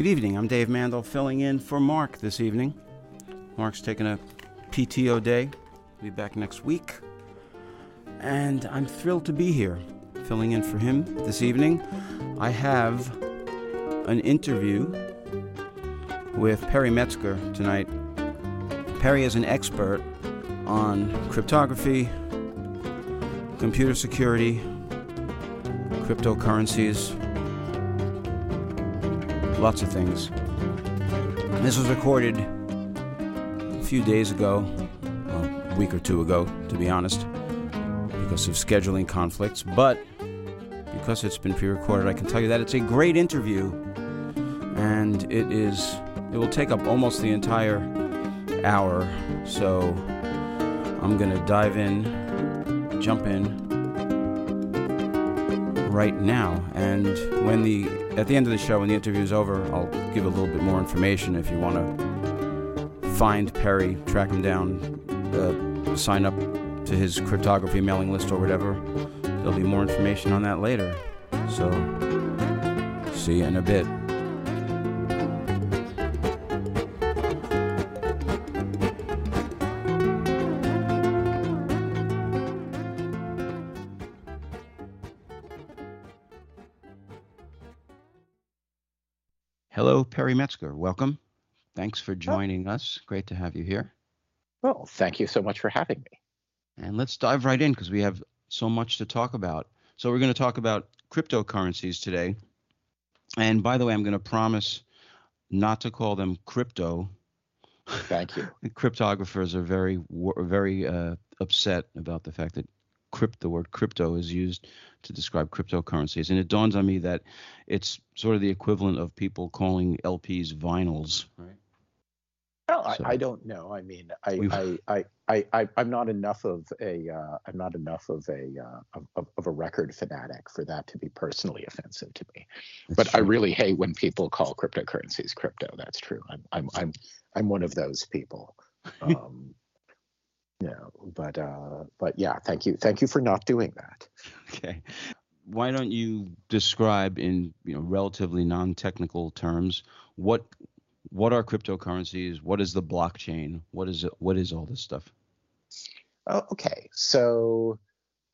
Good evening. I'm Dave Mandel filling in for Mark this evening. Mark's taking a PTO day. Be back next week. And I'm thrilled to be here filling in for him this evening. I have an interview with Perry Metzger tonight. Perry is an expert on cryptography, computer security, cryptocurrencies, lots of things. And this was recorded a few days ago, well, a week or two ago, to be honest, because of scheduling conflicts. But because it's been pre-recorded, I can tell you that it's a great interview, and it is. It will take up almost the entire hour, so I'm gonna dive in, jump in right now. And when the at the end of the show, when the interview is over, I'll give a little bit more information if you want to find Perry, track him down, uh, sign up to his cryptography mailing list or whatever. There'll be more information on that later. So, see you in a bit. Perry Metzger. Welcome. Thanks for joining us. Great to have you here. Well, thank you so much for having me. And let's dive right in because we have so much to talk about. So, we're going to talk about cryptocurrencies today. And by the way, I'm going to promise not to call them crypto. Thank you. Cryptographers are very, very uh, upset about the fact that crypt, the word crypto is used to describe cryptocurrencies. And it dawns on me that it's sort of the equivalent of people calling LPs vinyls, right? Well, so, I, I, don't know. I mean, I, I, I, I, I'm not enough of a, am uh, not enough of a, uh, of, of, a record fanatic for that to be personally offensive to me. But true. I really hate when people call cryptocurrencies crypto. That's true. I'm, I'm, I'm, I'm one of those people. Um, yeah, but uh, but yeah, thank you, thank you for not doing that. Okay, why don't you describe in you know relatively non-technical terms what what are cryptocurrencies? What is the blockchain? What is it? What is all this stuff? Oh, okay, so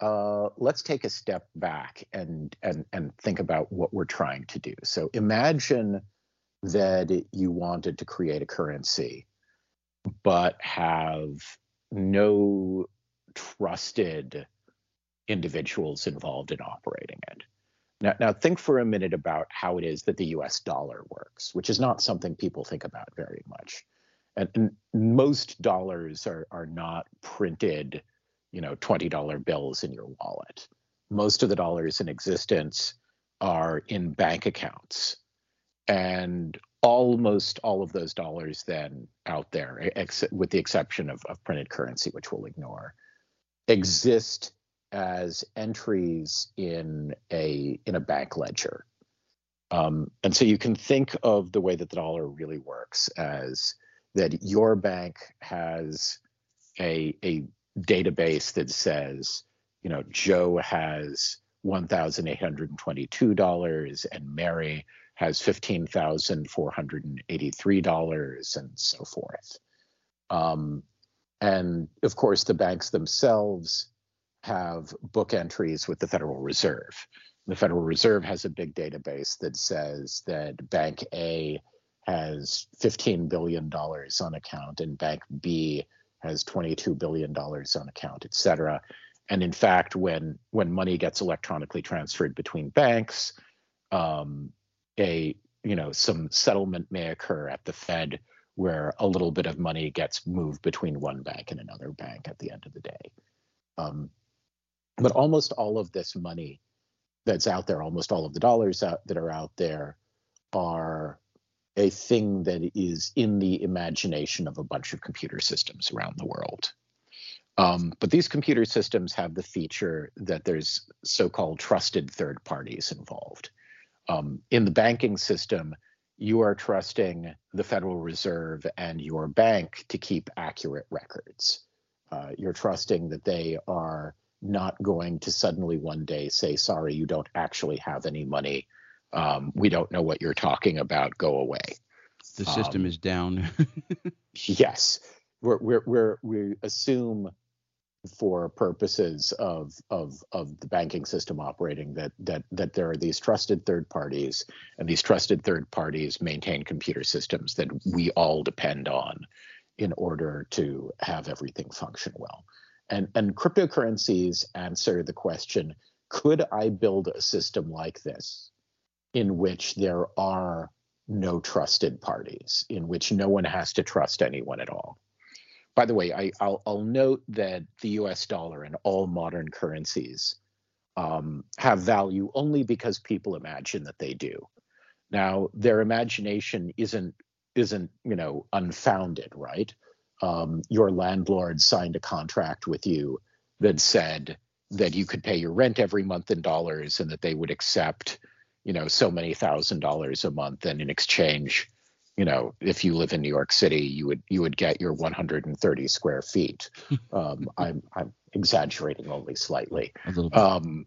uh, let's take a step back and and and think about what we're trying to do. So imagine that you wanted to create a currency, but have no trusted individuals involved in operating it. Now, now, think for a minute about how it is that the US dollar works, which is not something people think about very much. And, and most dollars are, are not printed, you know, $20 bills in your wallet. Most of the dollars in existence are in bank accounts. And almost all of those dollars then out there, ex- with the exception of, of printed currency, which we'll ignore, exist as entries in a in a bank ledger. Um, and so you can think of the way that the dollar really works as that your bank has a a database that says, you know, Joe has one thousand eight hundred and twenty two dollars and Mary has $15,483 and so forth. Um, and of course, the banks themselves have book entries with the Federal Reserve. The Federal Reserve has a big database that says that Bank A has $15 billion on account and Bank B has $22 billion on account, et cetera. And in fact, when when money gets electronically transferred between banks, um, a you know some settlement may occur at the Fed where a little bit of money gets moved between one bank and another bank at the end of the day. Um, but almost all of this money that's out there, almost all of the dollars out, that are out there, are a thing that is in the imagination of a bunch of computer systems around the world. Um, but these computer systems have the feature that there's so-called trusted third parties involved um, in the banking system, you are trusting the Federal Reserve and your bank to keep accurate records. Uh, you're trusting that they are not going to suddenly one day say, sorry, you don't actually have any money um, we don't know what you're talking about. Go away. The system Um, is down. Yes, we're, we're, we're, we assume for purposes of, of, of the banking system operating that, that, that there are these trusted third parties and these trusted third parties maintain computer systems that we all depend on in order to have everything function well. And, and cryptocurrencies answer the question, could I build a system like this in which there are no trusted parties, in which no one has to trust anyone at all. By the way, I, will I'll note that the US dollar and all modern currencies um, have value only because people imagine that they do. Now, their imagination isn't isn't you know unfounded, right? Um, your landlord signed a contract with you that said that you could pay your rent every month in dollars and that they would accept you know so many thousand dollars a month and in exchange you know if you live in new york city you would you would get your 130 square feet um, i'm i'm exaggerating only slightly a little bit. um,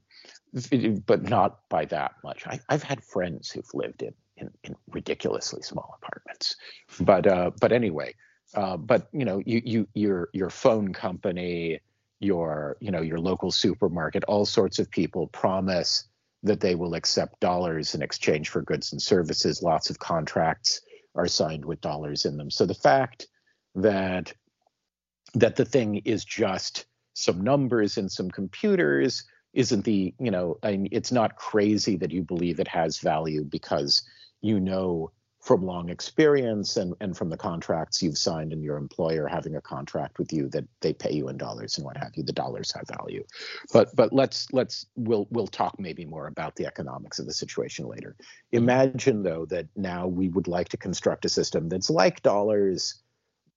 but not by that much I, i've had friends who've lived in, in in ridiculously small apartments but uh but anyway uh but you know you you your your phone company your you know your local supermarket all sorts of people promise that they will accept dollars in exchange for goods and services. Lots of contracts are signed with dollars in them. So the fact that that the thing is just some numbers and some computers isn't the you know I mean, it's not crazy that you believe it has value because you know from long experience and, and from the contracts you've signed and your employer having a contract with you that they pay you in dollars and what have you the dollars have value. But but let's let's we'll we'll talk maybe more about the economics of the situation later. Mm-hmm. Imagine though that now we would like to construct a system that's like dollars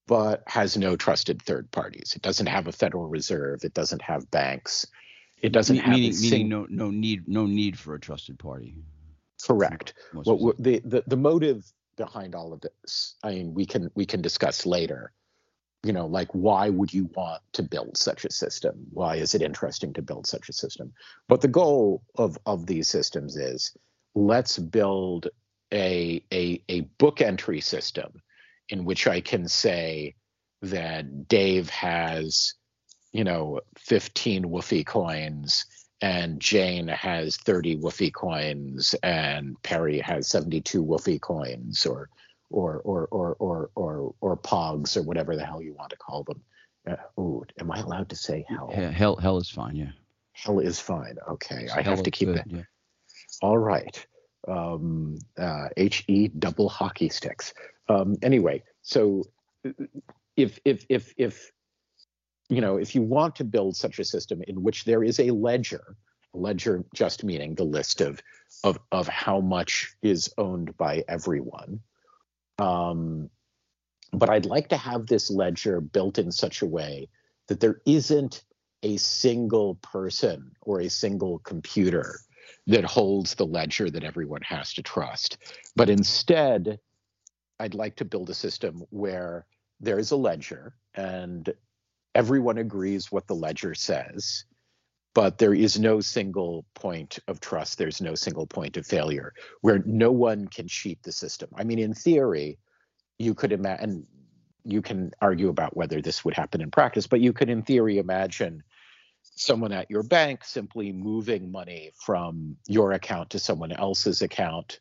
but has no trusted third parties. It doesn't have a federal reserve. It doesn't have banks. It doesn't have meaning, meaning no no need no need for a trusted party. Correct. Most well, of what- the, the the motive behind all of this i mean we can we can discuss later. You know like why would you want to build such a system? Why is it interesting to build such a system? But the goal of of these systems is let's build a a a book entry system in which i can say that dave has you know 15 woofy coins and Jane has 30 woofy coins and Perry has 72 woofy coins or or or or or or or pogs or whatever the hell you want to call them. Uh, ooh, am I allowed to say hell? He- Hell, hell is fine. Yeah. Hell is fine. Okay, So I have to keep good, it. Yeah. All right. Um, uh, he double hockey sticks. Um, anyway, so if if if if you know if you want to build such a system in which there is a ledger, ledger just meaning the list of of of how much is owned by everyone. Um, but I'd like to have this ledger built in such a way that there isn't a single person or a single computer that holds the ledger that everyone has to trust. But instead, I'd like to build a system where there is a ledger and everyone agrees what the ledger says, but there is no single point of trust. There's no single point of failure where no one can cheat the system. I mean, in theory, you could imagine, you can argue about whether this would happen in practice, but you could, in theory, imagine someone at your bank simply moving money from your account to someone else's account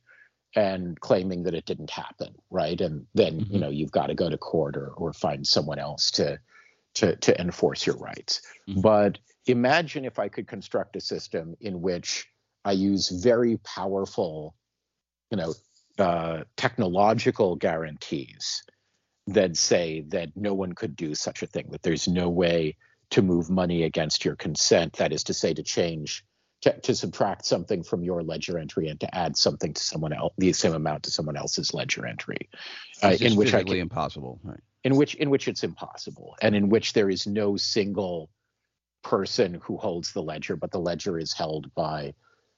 and claiming that it didn't happen right and then Mhm. you know you've got to go to court or or find someone else to to to enforce your rights Mhm. but imagine if i could construct a system in which i use very powerful you know uh, technological guarantees that say that no one could do such a thing that there's no way to move money against your consent. That is to say, to change, to, to subtract something from your ledger entry and to add something to someone else, the same amount to someone else's ledger entry. Uh, in which I can, impossible. Right. In which in which it's impossible, and in which there is no single person who holds the ledger, but the ledger is held by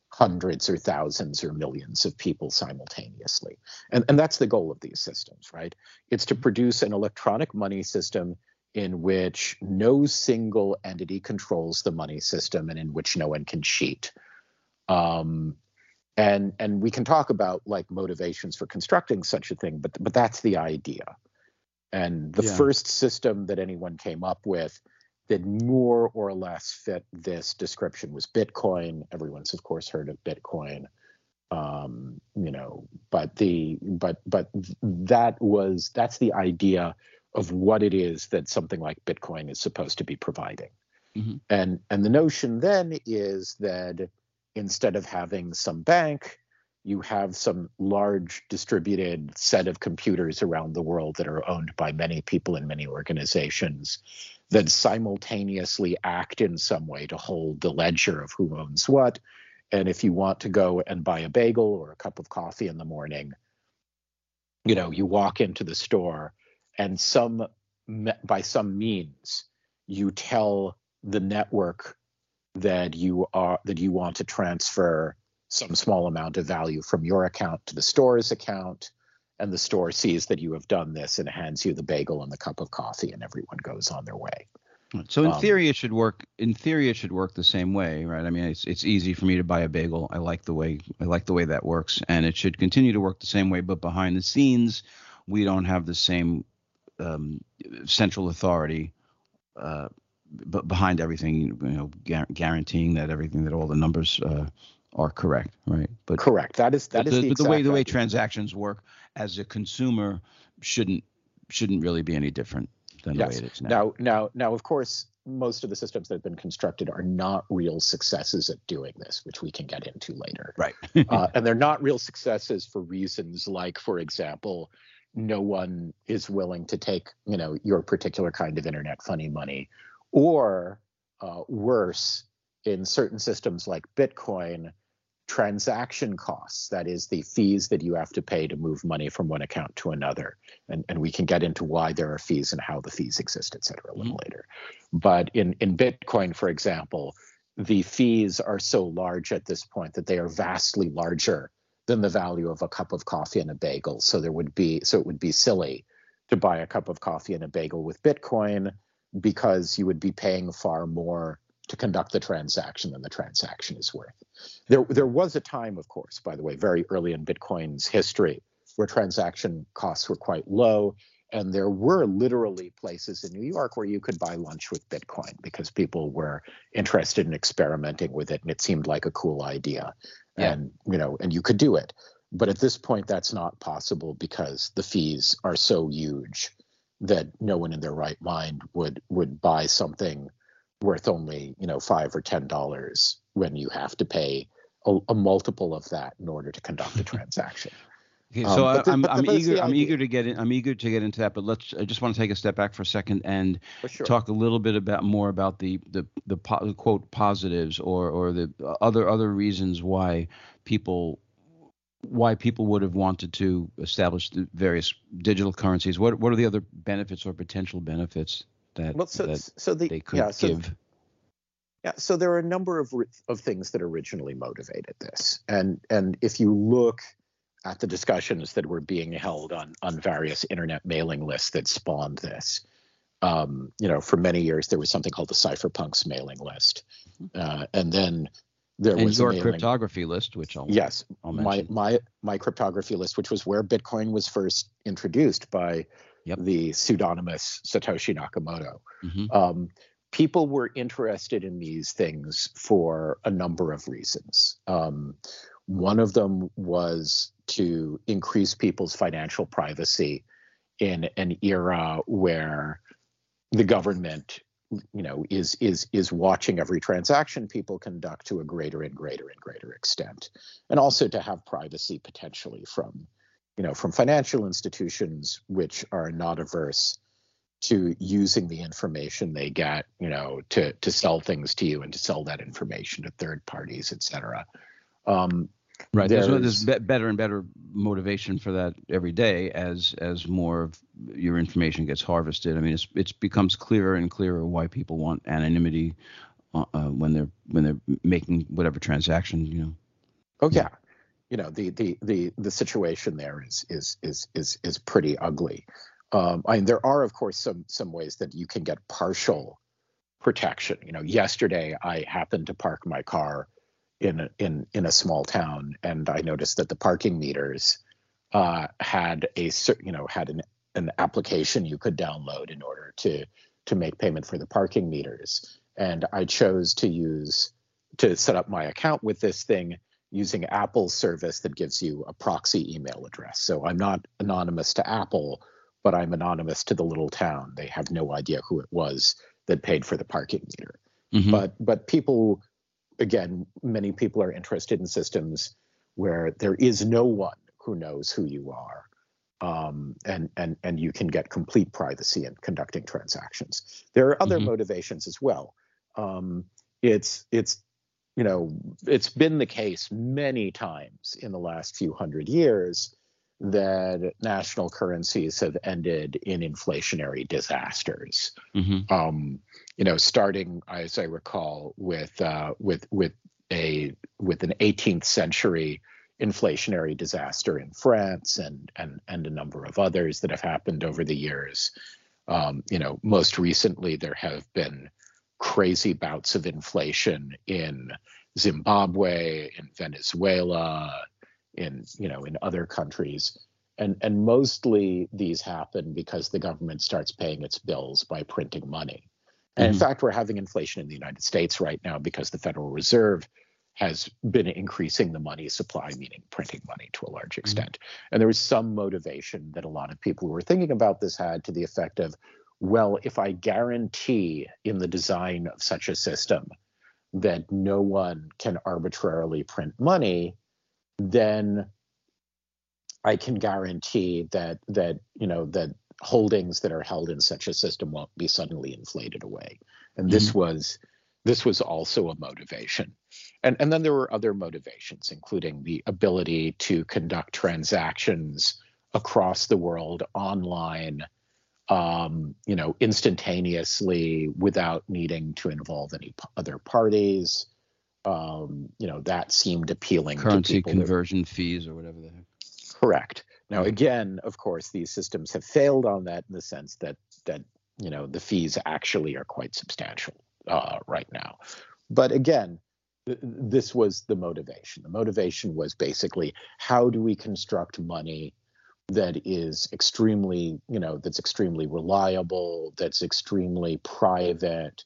hundreds or thousands or millions of people simultaneously. And, and that's the goal of these systems, right? It's to produce an electronic money system in which no single entity controls the money system and in which no one can cheat. Um, and and we can talk about like motivations for constructing such a thing but but that's the idea and the Yeah. first system that anyone came up with that more or less fit this description was bitcoin everyone's of course heard of bitcoin um you know but the but but that was that's the idea of what it is that something like bitcoin is supposed to be providing Mhm. and and the notion then is that instead of having some bank you have some large distributed set of computers around the world that are owned by many people in many organizations that simultaneously act in some way to hold the ledger of who owns what. And if you want to go and buy a bagel or a cup of coffee in the morning you know you walk into the store and some by some means you tell the network that you are that you want to transfer some small amount of value from your account to the store's account and the store sees that you have done this and hands you the bagel and the cup of coffee and everyone goes on their way So in Um, theory, it should work. In theory, it should work the same way, right? I mean, it's it's easy for me to buy a bagel. I like the way I like the way that works, and it should continue to work the same way. But behind the scenes, we don't have the same um, central authority, uh, but behind everything, you know, guar- guaranteeing that everything that all the numbers uh, are correct, right? But correct that is that but is the, the, the way the way idea. transactions work as a consumer shouldn't shouldn't really be any different than Yes. the way it is now. Now, now, now, of course, most of the systems that have been constructed are not real successes at doing this, which we can get into later. Right. uh, and they're not real successes for reasons like, for example, no one is willing to take, you know, your particular kind of internet funny money, or uh, worse, in certain systems like Bitcoin, transaction costs, that is, the fees that you have to pay to move money from one account to another. And, and we can get into why there are fees and how the fees exist, et cetera, a little mm-hmm. later. But in, in Bitcoin, for example, the fees are so large at this point that they are vastly larger than the value of a cup of coffee and a bagel. So there would be so it would be silly to buy a cup of coffee and a bagel with Bitcoin because you would be paying far more to conduct the transaction than the transaction is worth. There there was a time, of course, by the way, very early in Bitcoin's history where transaction costs were quite low. And there were literally places in New York where you could buy lunch with Bitcoin because people were interested in experimenting with it and it seemed like a cool idea. Yeah. And you know, and you could do it. But at this point that's not possible because the fees are so huge that no one in their right mind would would buy something worth only, you know, five or ten dollars when you have to pay a, a multiple of that in order to conduct a transaction. Okay, Um, so but I, the- I'm, I'm eager. I'm eager to get in. I'm eager to get into that. But let's. I just want to take a step back for a second and sure. talk a little bit about more about the the the po- quote positives or or the other other reasons why people why people would have wanted to establish the various digital currencies. What what are the other benefits or potential benefits that, well, so, that so the they could yeah, so give? Yeah, so there are a number of of things that originally motivated this, and and if you look at the discussions that were being held on on various internet mailing lists that spawned this, um, you know, for many years there was something called the Cypherpunks mailing list, uh, and then there And was your mailing, cryptography list, which I'll yes, I'll my my my cryptography list, which was where Bitcoin was first introduced by Yep. the pseudonymous Satoshi Nakamoto Mhm. um, people were interested in these things for a number of reasons. Um, one of them was to increase people's financial privacy in an era where the government you know is is is watching every transaction people conduct to a greater and greater and greater extent and also to have privacy potentially from you know from financial institutions which are not averse to using the information they get, you know, to to sell things to you and to sell that information to third parties, et cetera. Um, Right. There's, there's- there's be- better and better motivation for that every day as as more of your information gets harvested. I mean, it's it becomes clearer and clearer why people want anonymity uh, uh, when they're when they're making whatever transaction. You know. oh yeah, you know the the the the situation there is is is is is pretty ugly. Um, I mean, there are of course some some ways that you can get partial protection. You know, yesterday I happened to park my car in in in a small town, and I noticed that the parking meters uh, had a you know had an an application you could download in order to to make payment for the parking meters, and I chose to use to set up my account with this thing using Apple's service that gives you a proxy email address. So I'm not anonymous to Apple, but I'm anonymous to the little town. They have no idea who it was that paid for the parking meter. Mm-hmm. But but people again, many people are interested in systems where there is no one who knows who you are. Um, and and and you can get complete privacy in conducting transactions. There are other mm-hmm. motivations as well. Um, it's it's you know it's been the case many times in the last few hundred years that national currencies have ended in inflationary disasters. Mm-hmm. Um, you know, starting as I recall with uh, with with a with an 18th century inflationary disaster in France and and and a number of others that have happened over the years. Um, you know, most recently there have been crazy bouts of inflation in Zimbabwe, in Venezuela, in you know in other countries and and mostly these happen because the government starts paying its bills by printing money and mm-hmm. in fact we're having inflation in the united states right now because the federal reserve has been increasing the money supply meaning printing money to a large mm-hmm. extent mm-hmm. and there was some motivation that a lot of people who were thinking about this had to the effect of well if i guarantee in the design of such a system that no one can arbitrarily print money then I can guarantee that that you know that holdings that are held in such a system won't be suddenly inflated away. And this mm-hmm. was this was also a motivation. And and then there were other motivations, including the ability to conduct transactions across the world online um, you know, instantaneously without needing to involve any p- other parties. Um, you know, that seemed appealing. Currency conversion that, fees or whatever the heck. Correct. Now, again, of course, these systems have failed on that in the sense that that you know the fees actually are quite substantial uh, right now. But again, th- this was the motivation. The motivation was basically how do we construct money that is extremely, you know, that's extremely reliable, that's extremely private,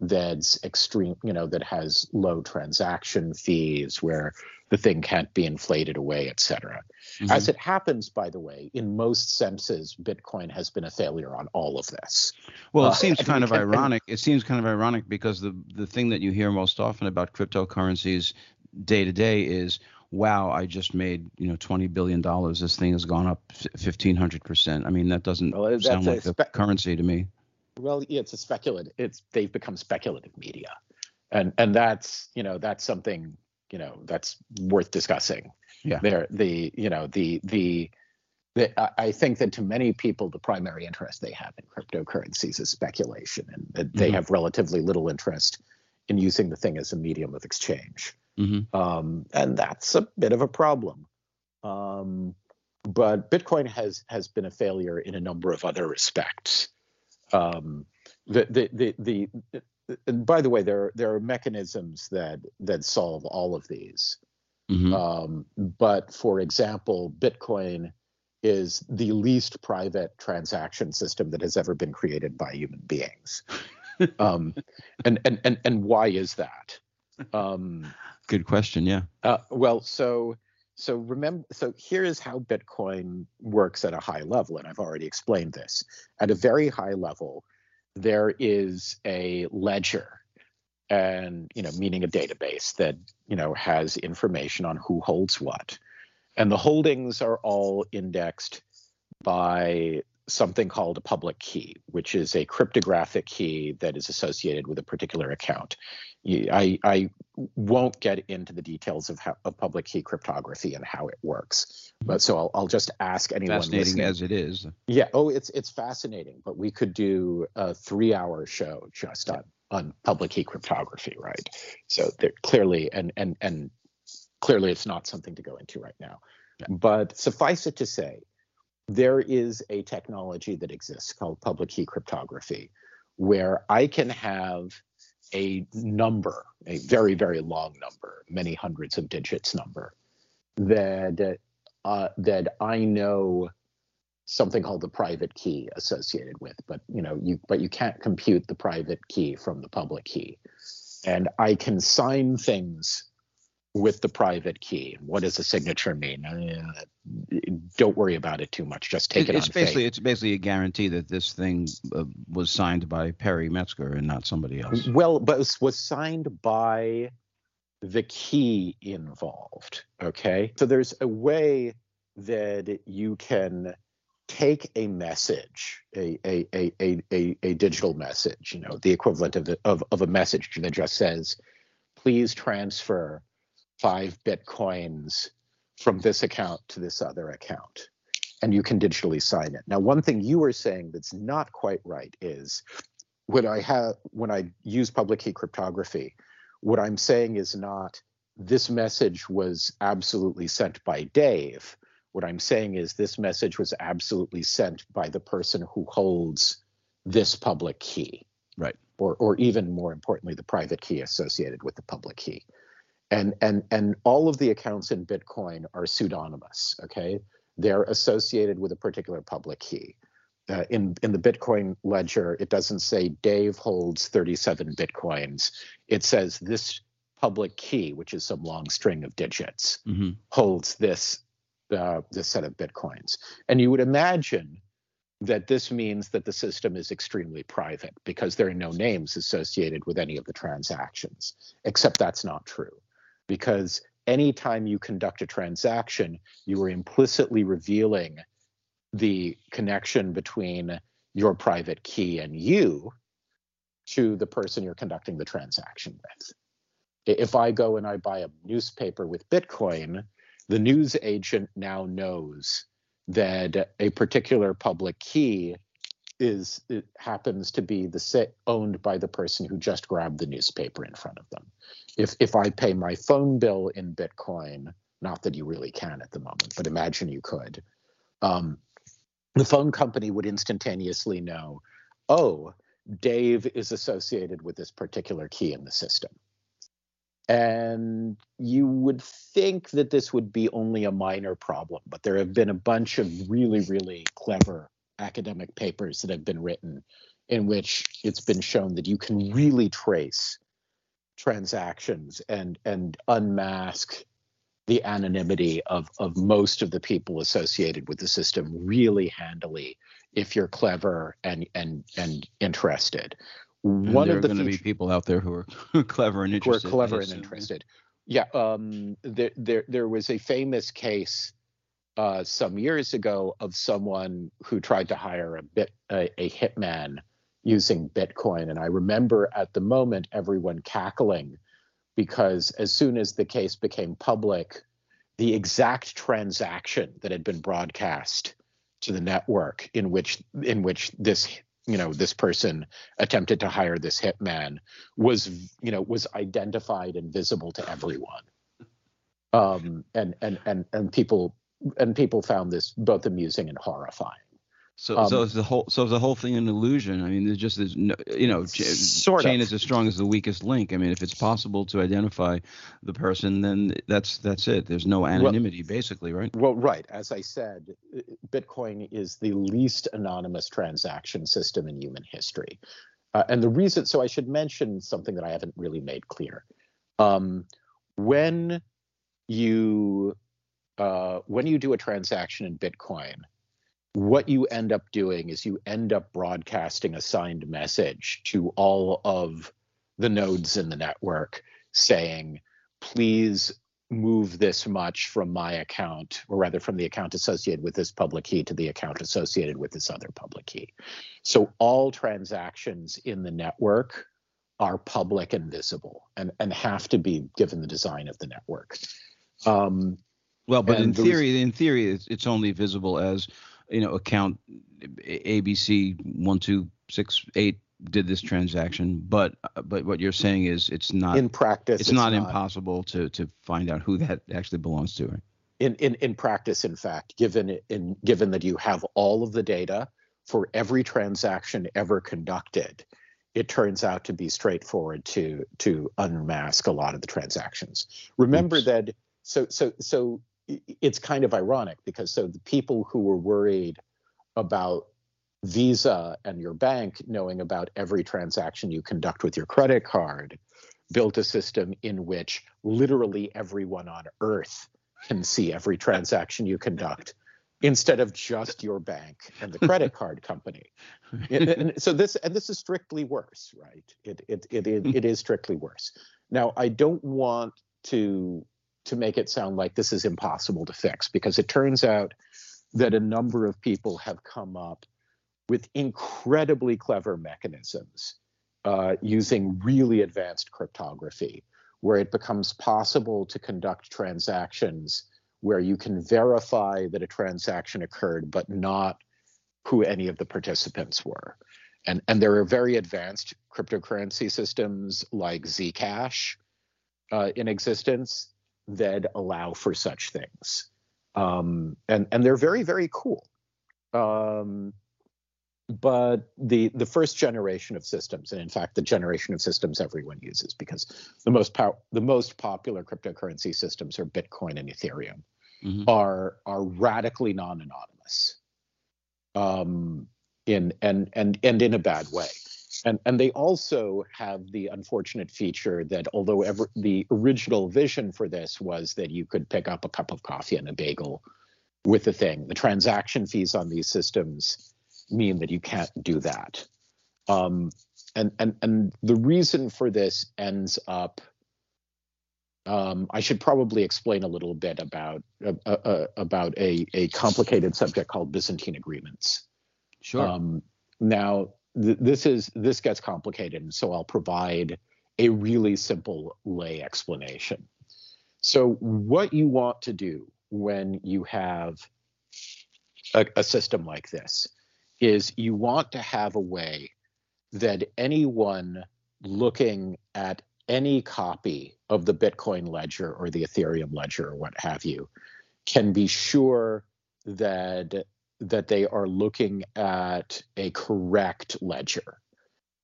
that's extreme, you know, that has low transaction fees, where the thing can't be inflated away, et cetera. Mm-hmm. As it happens, by the way, in most senses, Bitcoin has been a failure on all of this. Well, it uh, seems kind of ironic. It seems kind of ironic because the the thing that you hear most often about cryptocurrencies day to day is, wow, I just made you know twenty billion dollars. This thing has gone up fifteen hundred percent. I mean, that doesn't well, sound like a spe- currency to me. Well, yeah, it's a speculative. It's they've become speculative media, and and that's you know that's something you know that's worth discussing. Yeah. There, the you know the the. the I think that to many people, the primary interest they have in cryptocurrencies is speculation, and that they mm-hmm. have relatively little interest in using the thing as a medium of exchange. Mm-hmm. Um, and that's a bit of a problem. Um, but Bitcoin has has been a failure in a number of other respects. Um, the, the, the, the, and by the way, there there are mechanisms that that solve all of these. Mm-hmm. Um, but for example, Bitcoin is the least private transaction system that has ever been created by human beings. um, and, and and and why is that? Um, Good question. Yeah. Uh, well, so so remember, so here is how Bitcoin works at a high level, and I've already explained this. At a very high level, there is a ledger and you know meaning a database that you know has information on who holds what and the holdings are all indexed by something called a public key which is a cryptographic key that is associated with a particular account. I i won't get into the details of how of public key cryptography and how it works but so I'll, I'll just ask anyone fascinating listening. as it is. Yeah. Oh it's it's fascinating but we could do a three hour show just on on public key cryptography right? So they're clearly and and and clearly it's not something to go into right now. But suffice it to say there is a technology that exists called public key cryptography where i can have a number, a very, very long number, many hundreds of digits number, that uh, that I know something called the private key associated with, but you know, you but you can't compute the private key from the public key. And I can sign things with the private key. What does a signature mean? Uh, don't worry about it too much. Just take it, it it's basically faith. it's basically a guarantee that this thing uh, was signed by Perry Metzger and not somebody else. Well, but it was signed by the key involved. Okay, so there's a way that you can take a message, a a a a a, a digital message, you know, the equivalent of, the, of of a message that just says, "Please transfer." Five bitcoins from this account to this other account and you can digitally sign it. Now one thing you were saying that's not quite right is when i have when i use public key cryptography what i'm saying is not this message was absolutely sent by dave. What i'm saying is this message was absolutely sent by the person who holds this public key. Right. Or or even more importantly the private key associated with the public key and and and all of the accounts in bitcoin are pseudonymous okay? They're associated with a particular public key. Uh, in in the bitcoin ledger it doesn't say dave holds 37 bitcoins. It says this public key which is some long string of digits mm-hmm. holds this uh, this set of bitcoins. And you would imagine that this means that the system is extremely private because there are no names associated with any of the transactions except that's not true because anytime you conduct a transaction, you are implicitly revealing the connection between your private key and you to the person you're conducting the transaction with. If I go and I buy a newspaper with Bitcoin, the news agent now knows that a particular public key is it happens to be the set owned by the person who just grabbed the newspaper in front of them. If if I pay my phone bill in Bitcoin, not that you really can at the moment, but imagine you could, um, the phone company would instantaneously know, oh, Dave is associated with this particular key in the system. And you would think that this would be only a minor problem, but there have been a bunch of really, really clever academic papers that have been written in which it's been shown that you can really trace transactions and and unmask the anonymity of of most of the people associated with the system really handily if you're clever and and and interested. And One there of the are going to be people out there who are clever and interested. Who are clever and interested. Yeah, um, there there there was a famous case uh, some years ago of someone who tried to hire a bit a, a hitman using Bitcoin, and I remember at the moment everyone cackling because as soon as the case became public, the exact transaction that had been broadcast to the network in which in which this you know this person attempted to hire this hitman was you know was identified and visible to everyone. Um and and and and people and people found this both amusing and horrifying. So, um, so is the whole so is the whole thing an illusion? I mean, there's just there's no, you know, sort chain of. is as strong as the weakest link. I mean, if it's possible to identify the person, then that's that's it. There's no anonymity, well, basically, right? Well, right. As I said, Bitcoin is the least anonymous transaction system in human history, uh, and the reason. So I should mention something that I haven't really made clear. Um, when you uh, when you do a transaction in Bitcoin, what you end up doing is you end up broadcasting a signed message to all of the nodes in the network saying, please move this much from my account, or rather from the account associated with this public key to the account associated with this other public key. So all transactions in the network are public and visible and, and have to be given the design of the network. Um, well, but in theory, in theory, it's, it's only visible as you know account ABC one two six eight did this transaction, but but what you're saying is it's not in practice. It's, it's not, not, impossible to to find out who that actually belongs to. Right? In in in practice, in fact, given in given that you have all of the data for every transaction ever conducted, it turns out to be straightforward to to unmask a lot of the transactions. Remember Oops. that so so so it's kind of ironic because so the people who were worried about Visa and your bank knowing about every transaction you conduct with your credit card built a system in which literally everyone on earth can see every transaction you conduct instead of just your bank and the credit card company. and, and so this and this is strictly worse, right? It it it it, it is strictly worse. Now I don't want to to make it sound like this is impossible to fix because it turns out that a number of people have come up with incredibly clever mechanisms uh, using really advanced cryptography where it becomes possible to conduct transactions where you can verify that a transaction occurred, but not who any of the participants were. And, and there are very advanced cryptocurrency systems like Zcash uh, in existence that allow for such things. Um, and, and they're very, very cool. Um, but the the first generation of systems, and in fact the generation of systems everyone uses, because the most pow- the most popular cryptocurrency systems are Bitcoin and Ethereum, mm-hmm. are are radically non-anonymous, um, in and and and in a bad way, and and they also have the unfortunate feature that although ever the original vision for this was that you could pick up a cup of coffee and a bagel with the thing, the transaction fees on these systems mean that you can't do that. Um, and and and the reason for this ends up. Um, I should probably explain a little bit about uh, uh, uh about a a complicated subject called Byzantine agreements. Sure. Um, now th- this is this gets complicated, and so I'll provide a really simple lay explanation. So what you want to do when you have a, a system like this is you want to have a way that anyone looking at any copy of the Bitcoin ledger or the Ethereum ledger or what have you can be sure that that they are looking at a correct ledger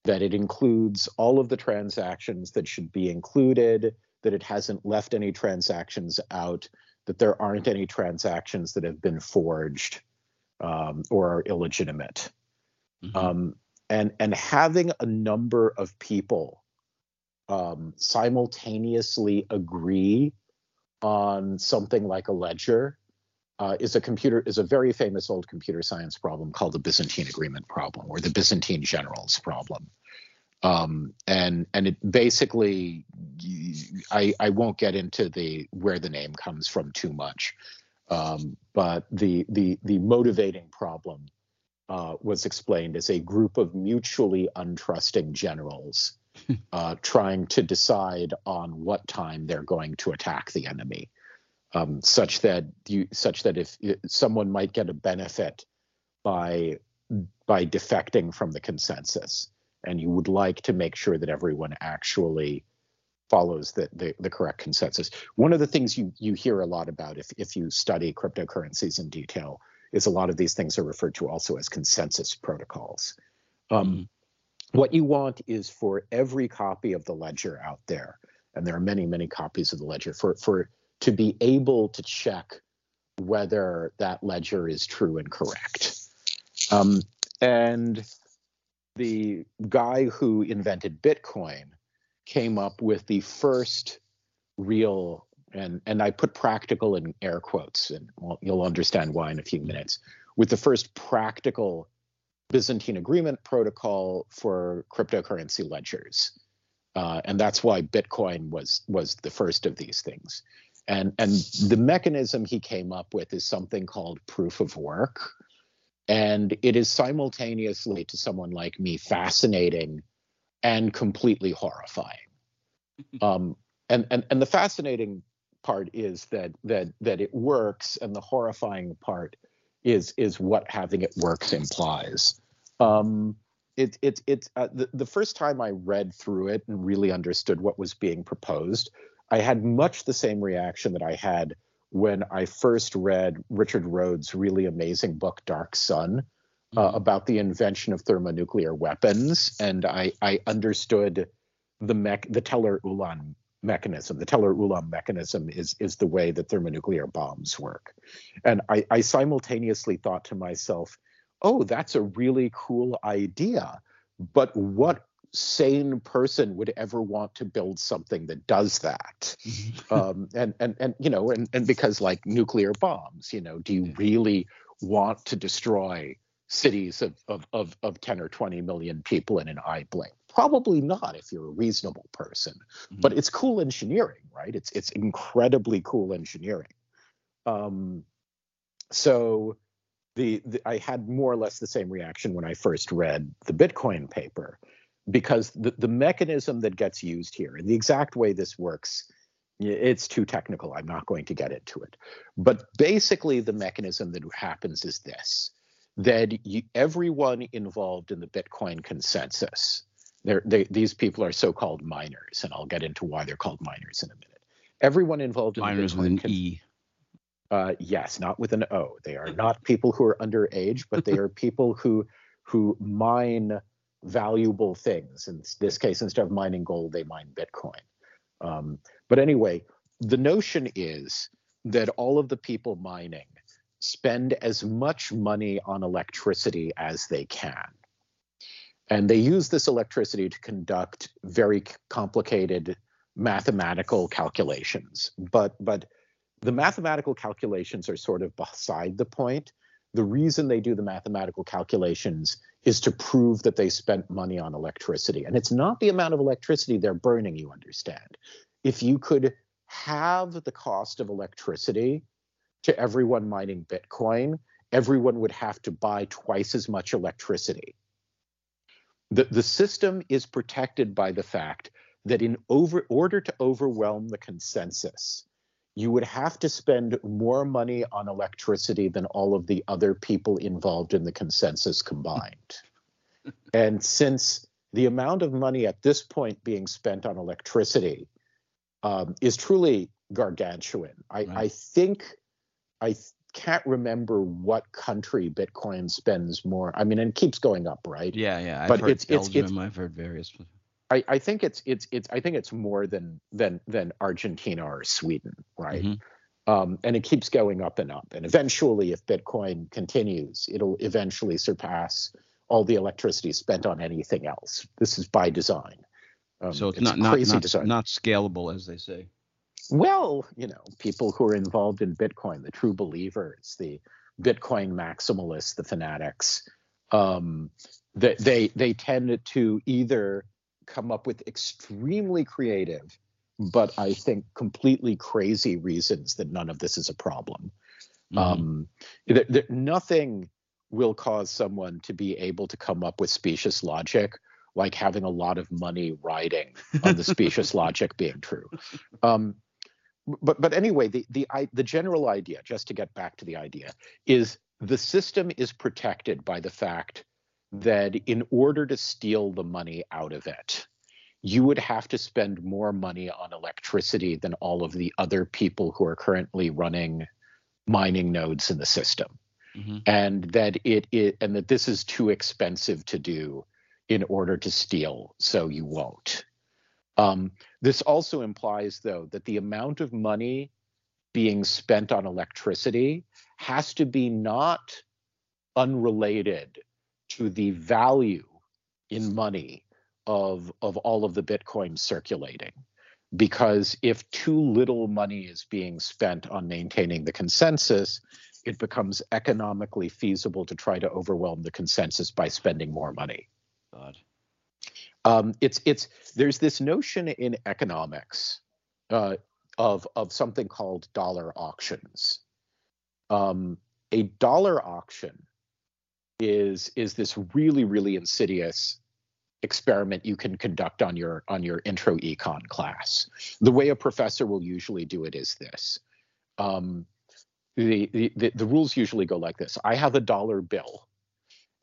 that it includes all of the transactions that should be included that it hasn't left any transactions out that there aren't any transactions that have been forged um, or are illegitimate. Mm-hmm. Um, and and having a number of people um, simultaneously agree on something like a ledger uh, is a computer is a very famous old computer science problem called the Byzantine agreement problem or the Byzantine generals problem. Um, and and it basically I I won't get into the where the name comes from too much, um, but the the the motivating problem uh, was explained as a group of mutually untrusting generals uh, trying to decide on what time they're going to attack the enemy, um, such that you such that if, someone might get a benefit by by defecting from the consensus, and you would like to make sure that everyone actually follows the, the, the, correct consensus. One of the things you, you hear a lot about if, if you study cryptocurrencies in detail is a lot of these things are referred to also as consensus protocols. Um, mm-hmm. What you want is for every copy of the ledger out there, and there are many, many copies of the ledger, for, for to be able to check whether that ledger is true and correct. Um, and the guy who invented Bitcoin came up with the first real and and I put practical in air quotes, and you'll understand why in a few minutes. With the first practical Byzantine agreement protocol for cryptocurrency ledgers, uh, and that's why Bitcoin was was the first of these things. And and the mechanism he came up with is something called proof of work, and it is simultaneously to someone like me fascinating and completely horrifying. um, and, and and the fascinating part is that that that it works, and the horrifying part is is what having it works implies. Um, it, it, it, uh, the, the first time I read through it and really understood what was being proposed, I had much the same reaction that I had when I first read Richard Rhodes' really amazing book, Dark Sun, uh, mm-hmm. about the invention of thermonuclear weapons, and I, I understood the mech, the Teller Ulam mechanism. The Teller Ulam mechanism is is the way that thermonuclear bombs work, and I, I simultaneously thought to myself, "Oh, that's a really cool idea." But what sane person would ever want to build something that does that. Mm-hmm. um, and and and you know and and because like nuclear bombs you know do you really want to destroy cities of of of, of 10 or 20 million people in an eye blink? Probably not if you're a reasonable person. Mm-hmm. but it's cool engineering right? It's it's incredibly cool engineering. Um so the, the, I had more or less the same reaction when I first read the Bitcoin paper, because the, the mechanism that gets used here and the exact way this works it's too technical. I'm not going to get into it. But basically the mechanism that happens is this that you, everyone involved in the bitcoin consensus they, these people are so-called miners and i'll get into why they're called miners in a minute. Everyone involved in miners bitcoin with an con- e. Uh, yes not with an o. They are not people who are underage but they are people who who mine valuable things. In this case, instead of mining gold, they mine Bitcoin. Um, but anyway, the notion is that all of the people mining spend as much money on electricity as they can. And they use this electricity to conduct very complicated mathematical calculations. But but the mathematical calculations are sort of beside the point. The reason they do the mathematical calculations is to prove that they spent money on electricity. And it's not the amount of electricity they're burning, you understand. If you could have the cost of electricity to everyone mining Bitcoin, everyone would have to buy twice as much electricity. The, the system is protected by the fact that in over, order to overwhelm the consensus, you would have to spend more money on electricity than all of the other people involved in the consensus combined. and since the amount of money at this point being spent on electricity um, is truly gargantuan, I, right. I think I th- can't remember what country Bitcoin spends more. I mean, and it keeps going up, right? Yeah, yeah. I've but heard it's, Belgium. It's, it's, I've heard various. I, I think it's it's it's I think it's more than than than Argentina or Sweden, right? Mm-hmm. Um, and it keeps going up and up. And eventually, if Bitcoin continues, it'll eventually surpass all the electricity spent on anything else. This is by design. Um, so it's, it's not not not, not scalable, as they say. Well, you know, people who are involved in Bitcoin, the true believers, the Bitcoin maximalists, the fanatics, um, they, they they tend to either come up with extremely creative, but I think completely crazy reasons that none of this is a problem. Mm-hmm. Um, th- th- nothing will cause someone to be able to come up with specious logic like having a lot of money riding on the specious logic being true. Um, but but anyway, the the I, the general idea, just to get back to the idea, is the system is protected by the fact that in order to steal the money out of it, you would have to spend more money on electricity than all of the other people who are currently running mining nodes in the system. Mm-hmm. And that it, it and that this is too expensive to do in order to steal, so you won't. Um, this also implies, though, that the amount of money being spent on electricity has to be not unrelated to the value in money of of all of the bitcoin circulating. Because if too little money is being spent on maintaining the consensus it becomes economically feasible to try to overwhelm the consensus by spending more money. God. Um, it's it's there's this notion in economics uh, of of something called dollar auctions. Um, a dollar auction is is this really really insidious experiment you can conduct on your on your intro econ class. The way a professor will usually do it is this. Um, the, the, the rules usually go like this. I have a dollar bill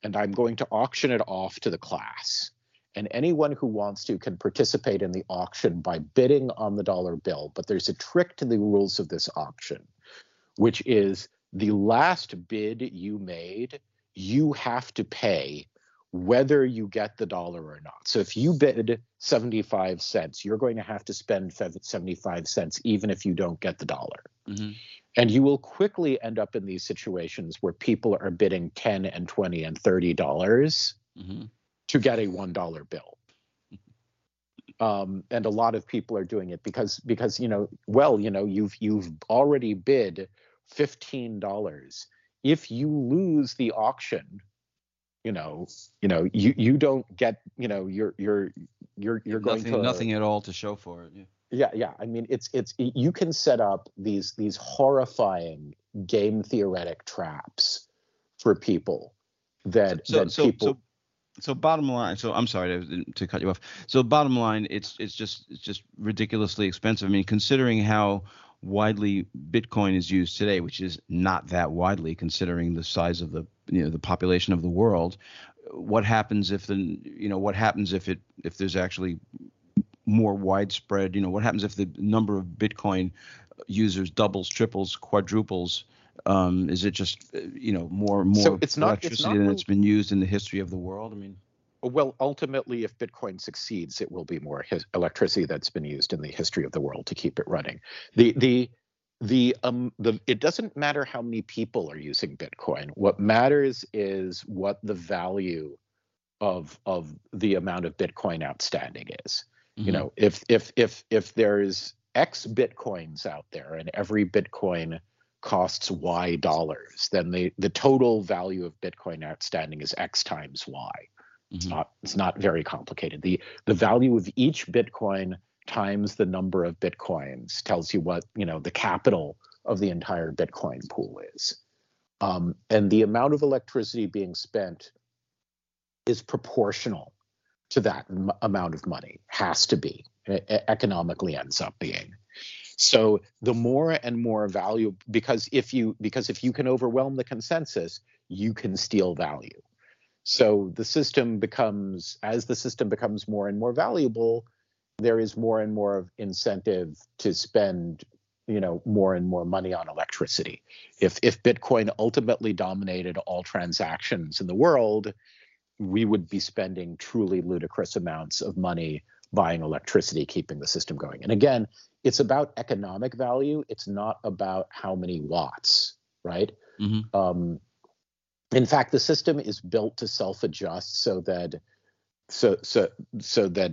and I'm going to auction it off to the class. And anyone who wants to can participate in the auction by bidding on the dollar bill. But there's a trick to the rules of this auction, which is the last bid you made you have to pay whether you get the dollar or not. So if you bid 75 cents, you're going to have to spend 75 cents even if you don't get the dollar. Mm-hmm. And you will quickly end up in these situations where people are bidding 10 and 20 and 30 dollars mm-hmm. to get a one dollar bill. Um, and a lot of people are doing it because because you know well you know you've you've already bid fifteen dollars. If you lose the auction, you know you know you you don't get you know you're you're you're you're going to nothing at all to show for it. Yeah. Yeah, yeah. I mean, it's it's you can set up these these horrifying game theoretic traps for people that so, that so, people. So, so bottom line. So I'm sorry to, to cut you off. So bottom line, it's it's just it's just ridiculously expensive. I mean, considering how widely Bitcoin is used today, which is not that widely considering the size of the you know the population of the world. What happens if the you know what happens if it if there's actually more widespread? You know, what happens if the number of Bitcoin users doubles, triples, quadruples? Um, is it just you know more more so it's not, electricity it's not than it's been used in the history of the world? I mean, well, ultimately, if Bitcoin succeeds, it will be more his, electricity that's been used in the history of the world to keep it running. The the the um the it doesn't matter how many people are using Bitcoin. What matters is what the value of of the amount of Bitcoin outstanding is. Mm-hmm. You know, if if if if there's X bitcoins out there and every bitcoin costs Y dollars, then the the total value of Bitcoin outstanding is X times Y. Mm-hmm. It's not it's not very complicated. The the value of each Bitcoin times the number of Bitcoins tells you what you know the capital of the entire Bitcoin pool is. Um, and the amount of electricity being spent is proportional to that m- amount of money has to be economically ends up being so the more and more value because if you because if you can overwhelm the consensus you can steal value so the system becomes as the system becomes more and more valuable there is more and more of incentive to spend you know more and more money on electricity if if bitcoin ultimately dominated all transactions in the world we would be spending truly ludicrous amounts of money buying electricity, keeping the system going. And again, it's about economic value. It's not about how many watts, right? Mm-hmm. Um, in fact, the system is built to self-adjust so that so so so that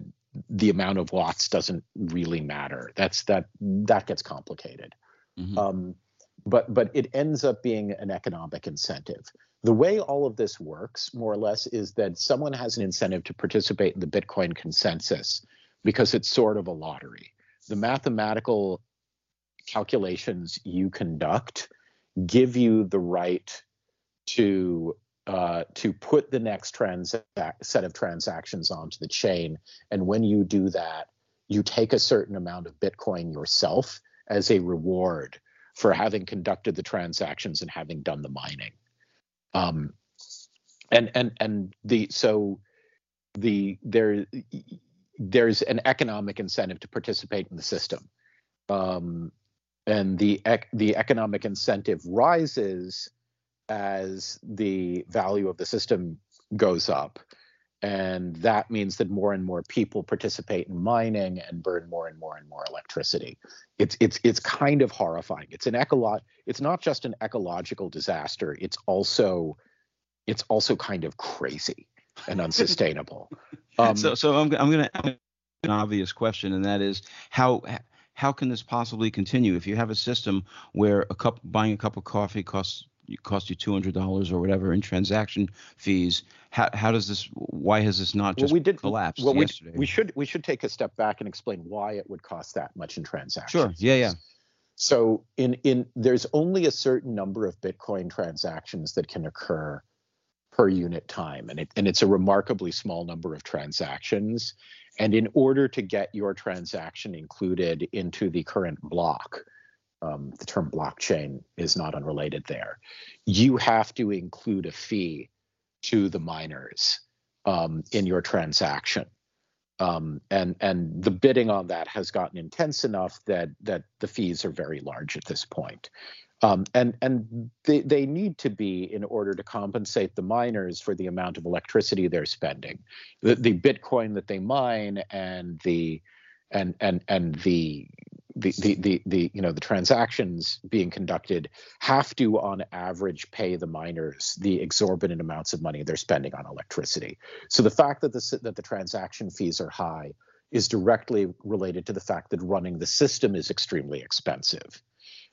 the amount of watts doesn't really matter. That's that that gets complicated. Mm-hmm. Um, but but it ends up being an economic incentive the way all of this works, more or less, is that someone has an incentive to participate in the Bitcoin consensus because it's sort of a lottery. The mathematical calculations you conduct give you the right to uh, to put the next set of transactions onto the chain, and when you do that, you take a certain amount of Bitcoin yourself as a reward for having conducted the transactions and having done the mining. Um, and and and the so the there there's an economic incentive to participate in the system, um, and the the economic incentive rises as the value of the system goes up. And that means that more and more people participate in mining and burn more and more and more electricity. It's it's it's kind of horrifying. It's an ecolo- it's not just an ecological disaster. It's also it's also kind of crazy and unsustainable. Um, so so i'm, I'm going to an obvious question and that is how how can this possibly continue? If you have a system where a cup buying a cup of coffee costs cost you two hundred dollars or whatever in transaction fees. How, how does this? Why has this not just well, we did, collapsed well, yesterday? We, we should we should take a step back and explain why it would cost that much in transactions. Sure. Yeah. Yeah. So in in there's only a certain number of Bitcoin transactions that can occur per unit time, and it and it's a remarkably small number of transactions. And in order to get your transaction included into the current block, um, the term blockchain is not unrelated there. You have to include a fee to the miners um, in your transaction. Um, and and the bidding on that has gotten intense enough that that the fees are very large at this point. Um, and and they, they need to be in order to compensate the miners for the amount of electricity they're spending. The, the Bitcoin that they mine and the and and and the the, the the the you know the transactions being conducted have to on average pay the miners the exorbitant amounts of money they're spending on electricity. So the fact that the that the transaction fees are high is directly related to the fact that running the system is extremely expensive.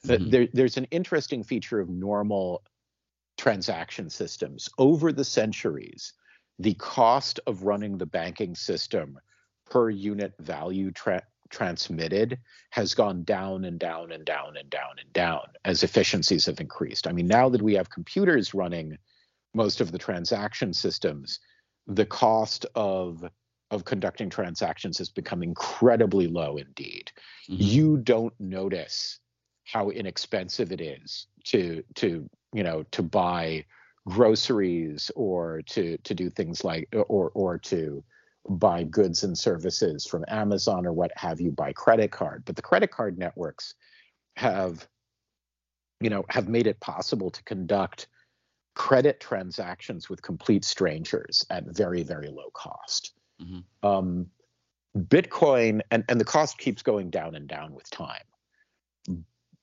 Mm-hmm. There, there's an interesting feature of normal transaction systems over the centuries. The cost of running the banking system per unit value tra- transmitted has gone down and down and down and down and down as efficiencies have increased. I mean, now that we have computers running most of the transaction systems, the cost of of conducting transactions has become incredibly low indeed. Mm-hmm. You don't notice how inexpensive it is to to you know to buy groceries or to to do things like or or to buy goods and services from Amazon or what have you by credit card. But the credit card networks have, you know, have made it possible to conduct credit transactions with complete strangers at very, very low cost. Mm-hmm. Um, Bitcoin and, and the cost keeps going down and down with time.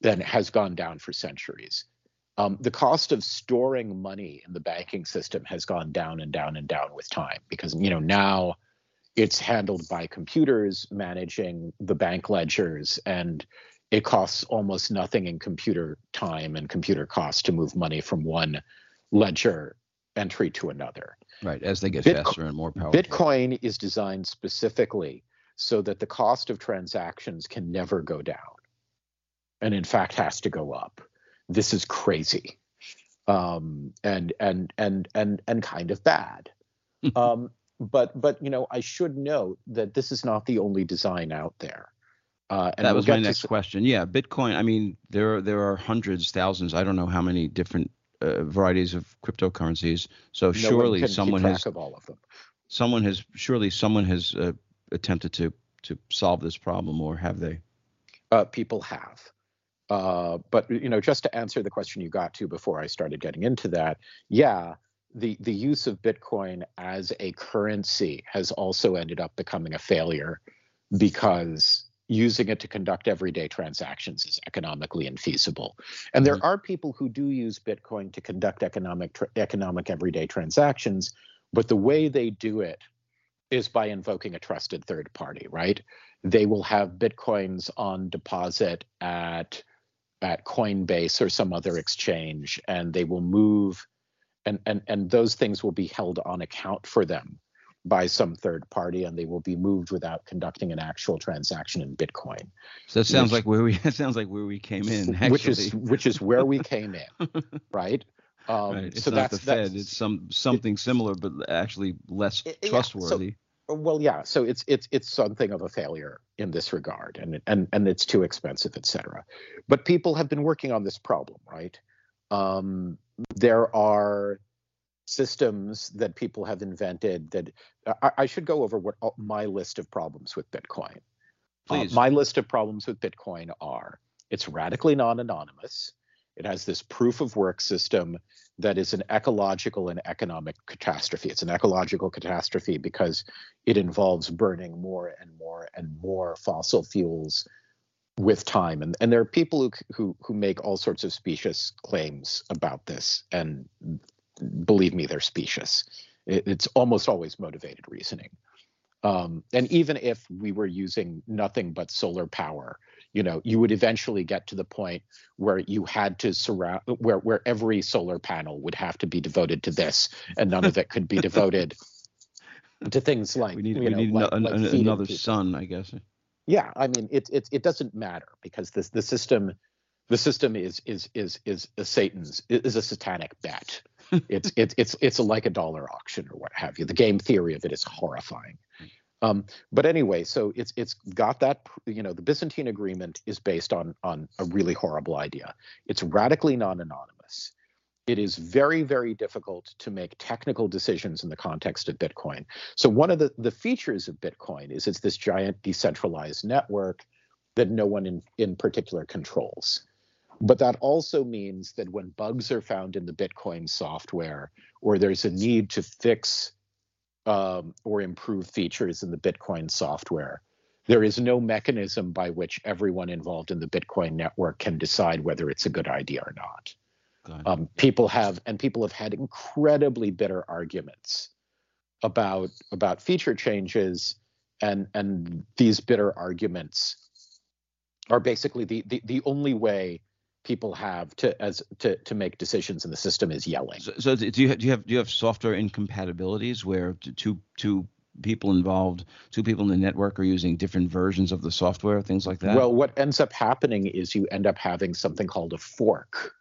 Then has gone down for centuries. Um, the cost of storing money in the banking system has gone down and down and down with time because you know now it's handled by computers managing the bank ledgers and it costs almost nothing in computer time and computer costs to move money from one ledger entry to another. Right as they get Bitco- faster and more powerful. Bitcoin is designed specifically so that the cost of transactions can never go down and in fact has to go up. This is crazy. Um, and and and and and kind of bad. Um, but but you know, I should note that this is not the only design out there. Uh, that we'll was my next question. Yeah, Bitcoin. I mean, there are, there are hundreds, thousands. I don't know how many different uh, varieties of cryptocurrencies. So no surely someone has all of them. Someone has surely someone has uh, attempted to to solve this problem, or have they? Uh, people have. Uh, but you know, just to answer the question you got to before I started getting into that, yeah, the the use of Bitcoin as a currency has also ended up becoming a failure because using it to conduct everyday transactions is economically infeasible. And there mm-hmm. are people who do use Bitcoin to conduct economic economic everyday transactions, but the way they do it is by invoking a trusted third party, right? They will have Bitcoins on deposit at at Coinbase or some other exchange and they will move and and and those things will be held on account for them by some third party and they will be moved without conducting an actual transaction in bitcoin. So that sounds which, like where we that sounds like where we came in actually. which is which is where we came in right. um right. it's so not that's the fed. It's some something it, similar but actually less it, trustworthy yeah, so, well yeah so it's it's it's something of a failure in this regard and and and it's too expensive etc but people have been working on this problem right um there are systems that people have invented that I, I should go over what my list of problems with Bitcoin. Uh, Please. Uh, my list of problems with Bitcoin are it's radically non-anonymous. It has this proof of work system that is an ecological and economic catastrophe. It's an ecological catastrophe because it involves burning more and more and more fossil fuels with time. And and there are people who who who make all sorts of specious claims about this and believe me they're specious. It, it's almost always motivated reasoning. Um, and even if we were using nothing but solar power you know you would eventually get to the point where you had to surround where where every solar panel would have to be devoted to this and none of it could be devoted to things like we need, we know, need like, like another sun i guess yeah i mean it, it it doesn't matter because this the system the system is is is is a satan's is a satanic bet. It's it's it's it's a, like a dollar auction or what have you. The game theory of it is horrifying. Um, but anyway so it's it's got that you know the byzantine agreement is based on on a really horrible idea. It's radically non-anonymous it is very, very difficult to make technical decisions in the context of Bitcoin. So, one of the, the features of Bitcoin is it's this giant decentralized network that no one in, in particular controls. But that also means that when bugs are found in the Bitcoin software, or there's a need to fix um, or improve features in the Bitcoin software, there is no mechanism by which everyone involved in the Bitcoin network can decide whether it's a good idea or not. Um, people have, and people have had incredibly bitter arguments about about feature changes, and and these bitter arguments are basically the the, the only way people have to as to to make decisions in the system is yelling. So, so do you have, do you have do you have software incompatibilities where two two people involved, two people in the network are using different versions of the software, things like that? Well, what ends up happening is you end up having something called a fork.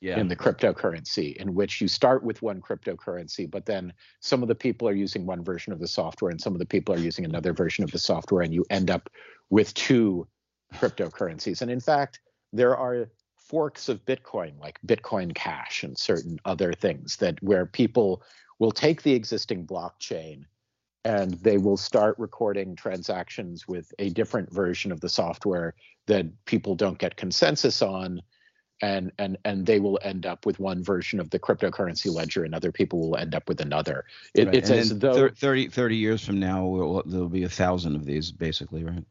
Yeah. in the cryptocurrency, in which you start with one cryptocurrency, but then some of the people are using one version of the software and some of the people are using another version of the software, and you end up with two cryptocurrencies. And in fact, there are forks of Bitcoin, like Bitcoin Cash and certain other things, that where people will take the existing blockchain and they will start recording transactions with a different version of the software that people don't get consensus on and and and they will end up with one version of the cryptocurrency ledger and other people will end up with another it, right. it's and as though 30, 30 years from now there'll be a thousand of these basically right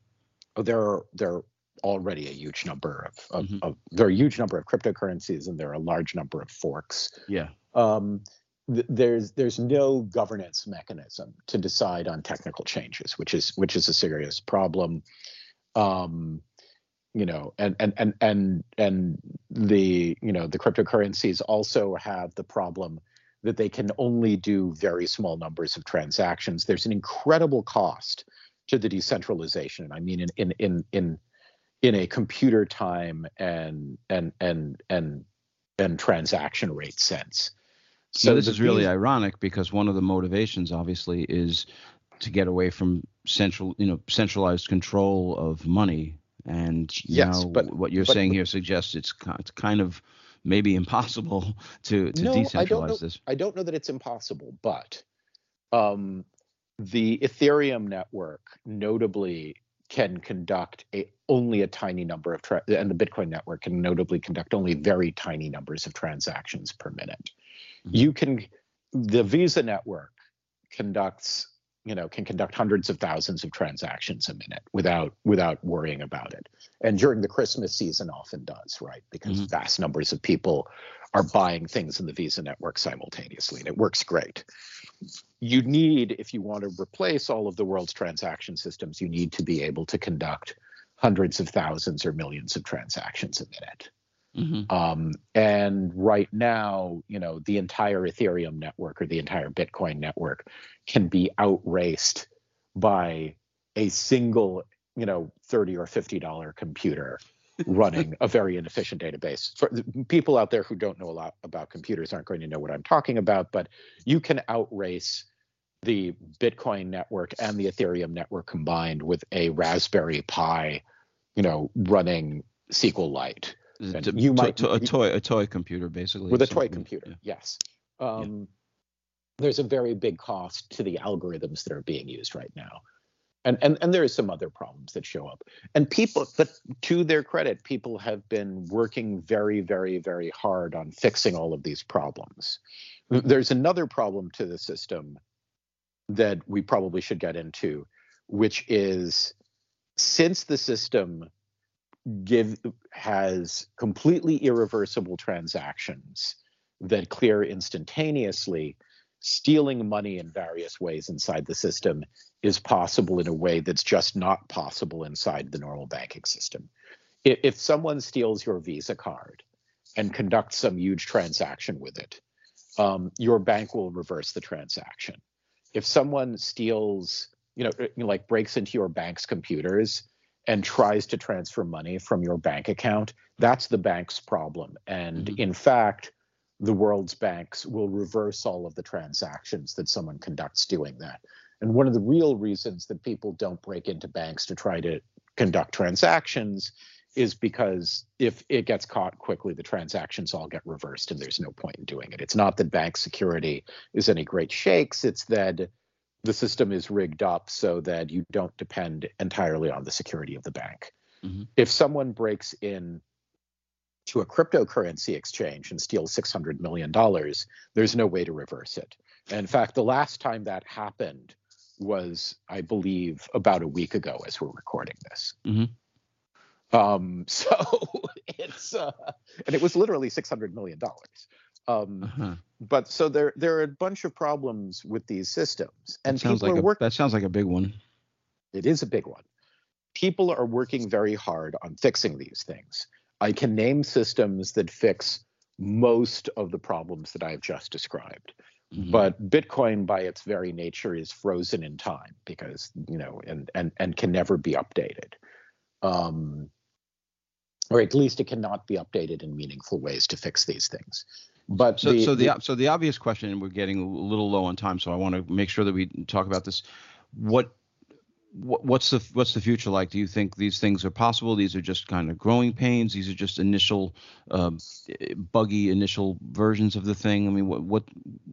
oh there are there are already a huge number of, of, mm-hmm. of, there are a huge number of cryptocurrencies and there are a large number of forks yeah um, there's there's no governance mechanism to decide on technical changes, which is which is a serious problem. Um, you know, and and and and and the you know the cryptocurrencies also have the problem that they can only do very small numbers of transactions. There's an incredible cost to the decentralization. I mean, in in in in in a computer time and and and and and transaction rate sense. So this is really ironic because one of the motivations, obviously, is to get away from central, you know, centralized control of money. And yes, now but, what you're but, saying but, here suggests it's kind of maybe impossible to to no, decentralize I don't know, this. I don't know that it's impossible, but um, the Ethereum network notably can conduct a, only a tiny number of tra- and the Bitcoin network can notably conduct only very tiny numbers of transactions per minute you can the visa network conducts you know can conduct hundreds of thousands of transactions a minute without without worrying about it. And during the christmas season often does right? Because mm-hmm. vast numbers of people are buying things in the visa network simultaneously and it works great. You need if you want to replace all of the world's transaction systems you need to be able to conduct hundreds of thousands or millions of transactions a minute Mm-hmm. Um, and right now, you know, the entire Ethereum network or the entire Bitcoin network can be outraced by a single, you know, thirty or fifty dollar computer running a very inefficient database. For people out there who don't know a lot about computers aren't going to know what I'm talking about, but you can outrace the Bitcoin network and the Ethereum network combined with a Raspberry Pi, you know, running SQLite you might a toy a toy computer basically with a toy computer. Yeah. Yes. Um, yeah. There's a very big cost to the algorithms that are being used right now. And, and and there are some other problems that show up. And people, but to their credit, people have been working very, very, very hard on fixing all of these problems. There's another problem to the system that we probably should get into, which is since the system give has completely irreversible transactions that clear instantaneously stealing money in various ways inside the system is possible in a way that's just not possible inside the normal banking system. If, if someone steals your visa card and conducts some huge transaction with it um, your bank will reverse the transaction. If someone steals you know like breaks into your bank's computers and tries to transfer money from your bank account, that's the bank's problem. And mm-hmm. in fact, the world's banks will reverse all of the transactions that someone conducts doing that. And one of the real reasons that people don't break into banks to try to conduct transactions is because if it gets caught quickly, the transactions all get reversed and there's no point in doing it. It's not that bank security is any great shakes, it's that the system is rigged up so that you don't depend entirely on the security of the bank. Mm-hmm. If someone breaks in to a cryptocurrency exchange and steals $600 million, there's no way to reverse it. In fact, the last time that happened was, I believe, about a week ago as we're recording this. Mm-hmm. Um, so it's, uh, and it was literally $600 million. Um, uh-huh. But so there, there are a bunch of problems with these systems, and sounds people like are working. That sounds like a big one. It is a big one. People are working very hard on fixing these things. I can name systems that fix most of the problems that I've just described. Mm-hmm. But Bitcoin, by its very nature, is frozen in time because you know, and and and can never be updated, um, or at least it cannot be updated in meaningful ways to fix these things. But so the, so the, the so the obvious question, and we're getting a little low on time, so I want to make sure that we talk about this. What what's the what's the future like? Do you think these things are possible? These are just kind of growing pains. These are just initial uh, buggy initial versions of the thing. I mean, what what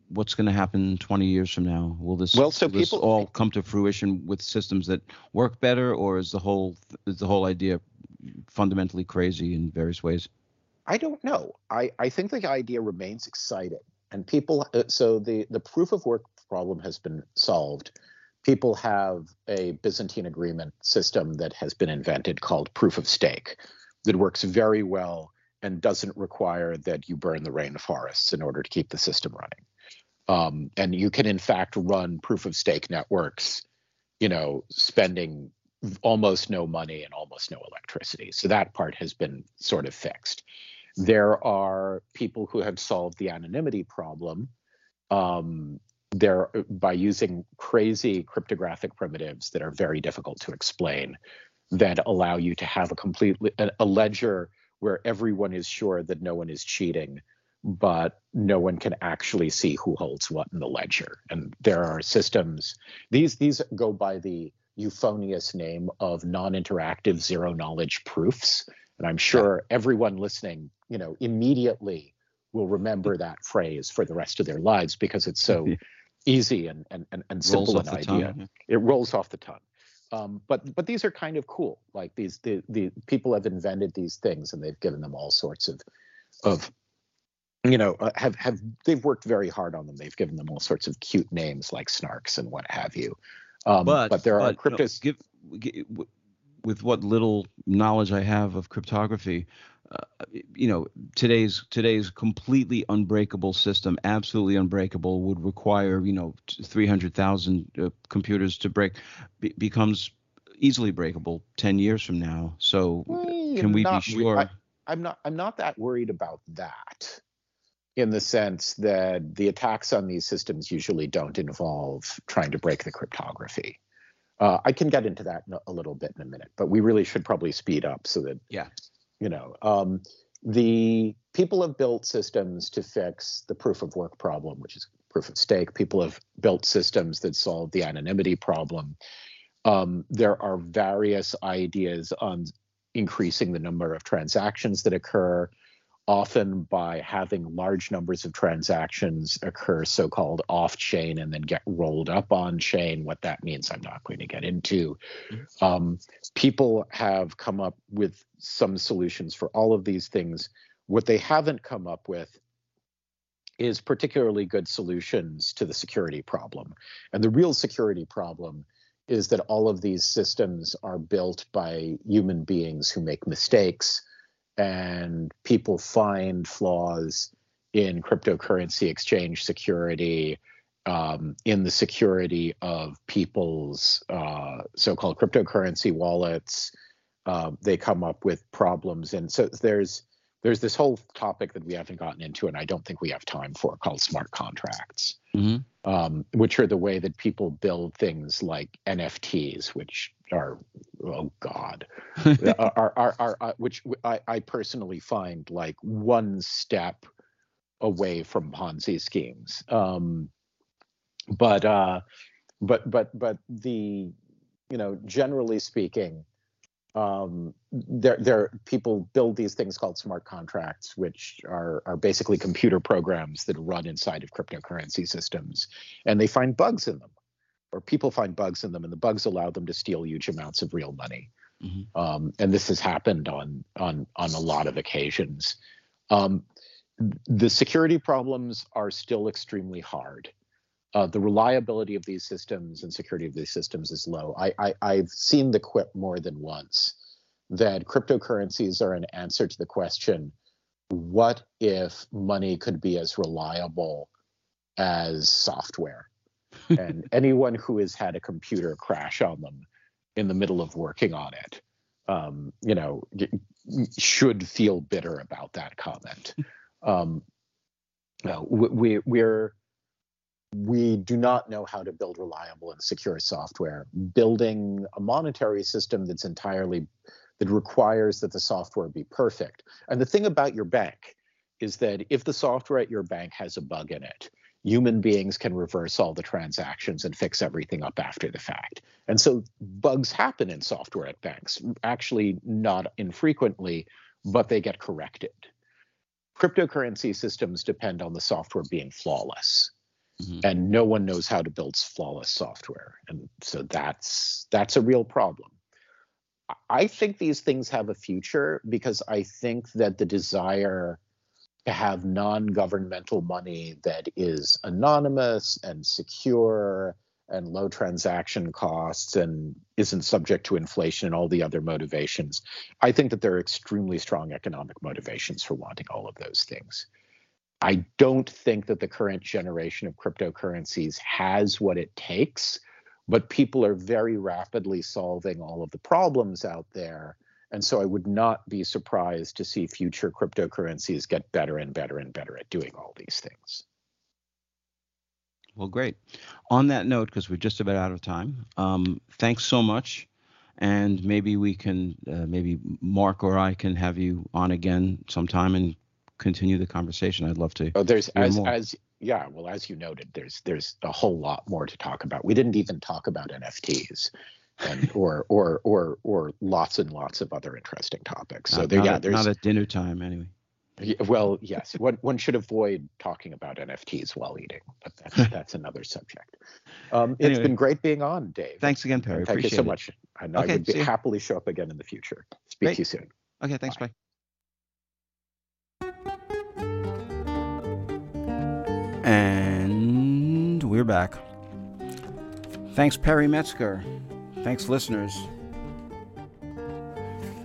what's going to happen 20 years from now? Will this well, so people, all come to fruition with systems that work better, or is the whole is the whole idea fundamentally crazy in various ways? I don't know. I I think the idea remains exciting, and people. Uh, so the the proof of work problem has been solved people have a Byzantine agreement system that has been invented called proof of stake that works very well and doesn't require that you burn the rainforests in order to keep the system running. Um, and you can, in fact, run proof of stake networks, you know, spending almost no money and almost no electricity. So that part has been sort of fixed. There are people who have solved the anonymity problem um, they're by using crazy cryptographic primitives that are very difficult to explain that allow you to have a complete a ledger where everyone is sure that no one is cheating but no one can actually see who holds what in the ledger and there are systems these these go by the euphonious name of non-interactive zero knowledge proofs and i'm sure yeah. everyone listening you know immediately will remember that phrase for the rest of their lives because it's so easy and and and, and simple an idea. Tongue. It rolls off the tongue. Um, but but these are kind of cool. Like these the the people have invented these things and they've given them all sorts of of you know uh, have have they've worked very hard on them. They've given them all sorts of cute names like snarks and what have you. Um, but, but there but, are cryptos. give, give, with what little knowledge I have of cryptography, uh, you know today's today's completely unbreakable system absolutely unbreakable would require you know 300,000 uh, computers to break be, becomes easily breakable 10 years from now so well, can we not, be sure I, I'm not I'm not that worried about that in the sense that the attacks on these systems usually don't involve trying to break the cryptography. Uh, I can get into that a little bit in a minute, but we really should probably speed up so that yeah. you know um, the people have built systems to fix the proof of work problem which is proof of stake. People have built systems that solve the anonymity problem. Um, there are various ideas on increasing the number of transactions that occur often by having large numbers of transactions occur so-called off-chain and then get rolled up on chain. What that means i'm not going to get into. Mm-hmm. um, people have come up with some solutions for all of these things. What they haven't come up with is particularly good solutions to the security problem. And the real security problem is that all of these systems are built by human beings who make mistakes and people find flaws in cryptocurrency exchange security, um, in the security of people's uh, so-called cryptocurrency wallets. Uh, they come up with problems, and so there's there's this whole topic that we haven't gotten into, and I don't think we have time for, called smart contracts, mm-hmm. um, which are the way that people build things like NFTs, which are oh god, are, are, are, are, which I, I personally find like one step away from Ponzi schemes. Um, but uh, but but but the you know generally speaking um, there, there people build these things called smart contracts, which are are basically computer programs that run inside of cryptocurrency systems, and they find bugs in them, or people find bugs in them, and the bugs allow them to steal huge amounts of real money. Mm-hmm. Um, and this has happened on on on a lot of occasions. Um, the security problems are still extremely hard. Uh, the reliability of these systems and security of these systems is low. I, I have seen the quip more than once that cryptocurrencies are an answer to the question: What if money could be as reliable as software? And anyone who has had a computer crash on them in the middle of working on it, um, you know, should feel bitter about that comment. Um, no, we, we're we do not know how to build reliable and secure software. Building a monetary system that's entirely that requires that the software be perfect. And the thing about your bank is that if the software at your bank has a bug in it, human beings can reverse all the transactions and fix everything up after the fact. And so bugs happen in software at banks, actually not infrequently, but they get corrected. Cryptocurrency systems depend on the software being flawless. Mm-hmm. And no one knows how to build flawless software. And so that's that's a real problem. I think these things have a future because I think that the desire to have non-governmental money that is anonymous and secure and low transaction costs and isn't subject to inflation and all the other motivations. I think that there are extremely strong economic motivations for wanting all of those things. I don't think that the current generation of cryptocurrencies has what it takes, but people are very rapidly solving all of the problems out there and so I would not be surprised to see future cryptocurrencies get better and better and better at doing all these things. Well, great. On that note, because we're just about out of time, um, thanks so much. And maybe we can, uh, maybe Mark or I can have you on again sometime and continue the conversation. I'd love to. Oh, there's as more. as yeah. Well, as you noted, there's there's a whole lot more to talk about. We didn't even talk about NFTs and or or or or lots and lots of other interesting topics. So not, there, not yeah, at, there's not at dinner time anyway. Well, yes, one one should avoid talking about NFTs while eating, but that's that's another subject. Um, it's anyway, been great being on, Dave. Thanks again, Perry. Thank Appreciate you so it. much. And okay, I would be happily show up again in the future. Speak great. to you soon. Okay, thanks. Bye. bye. And we're back. Thanks, Perry Metzger. Thanks, listeners.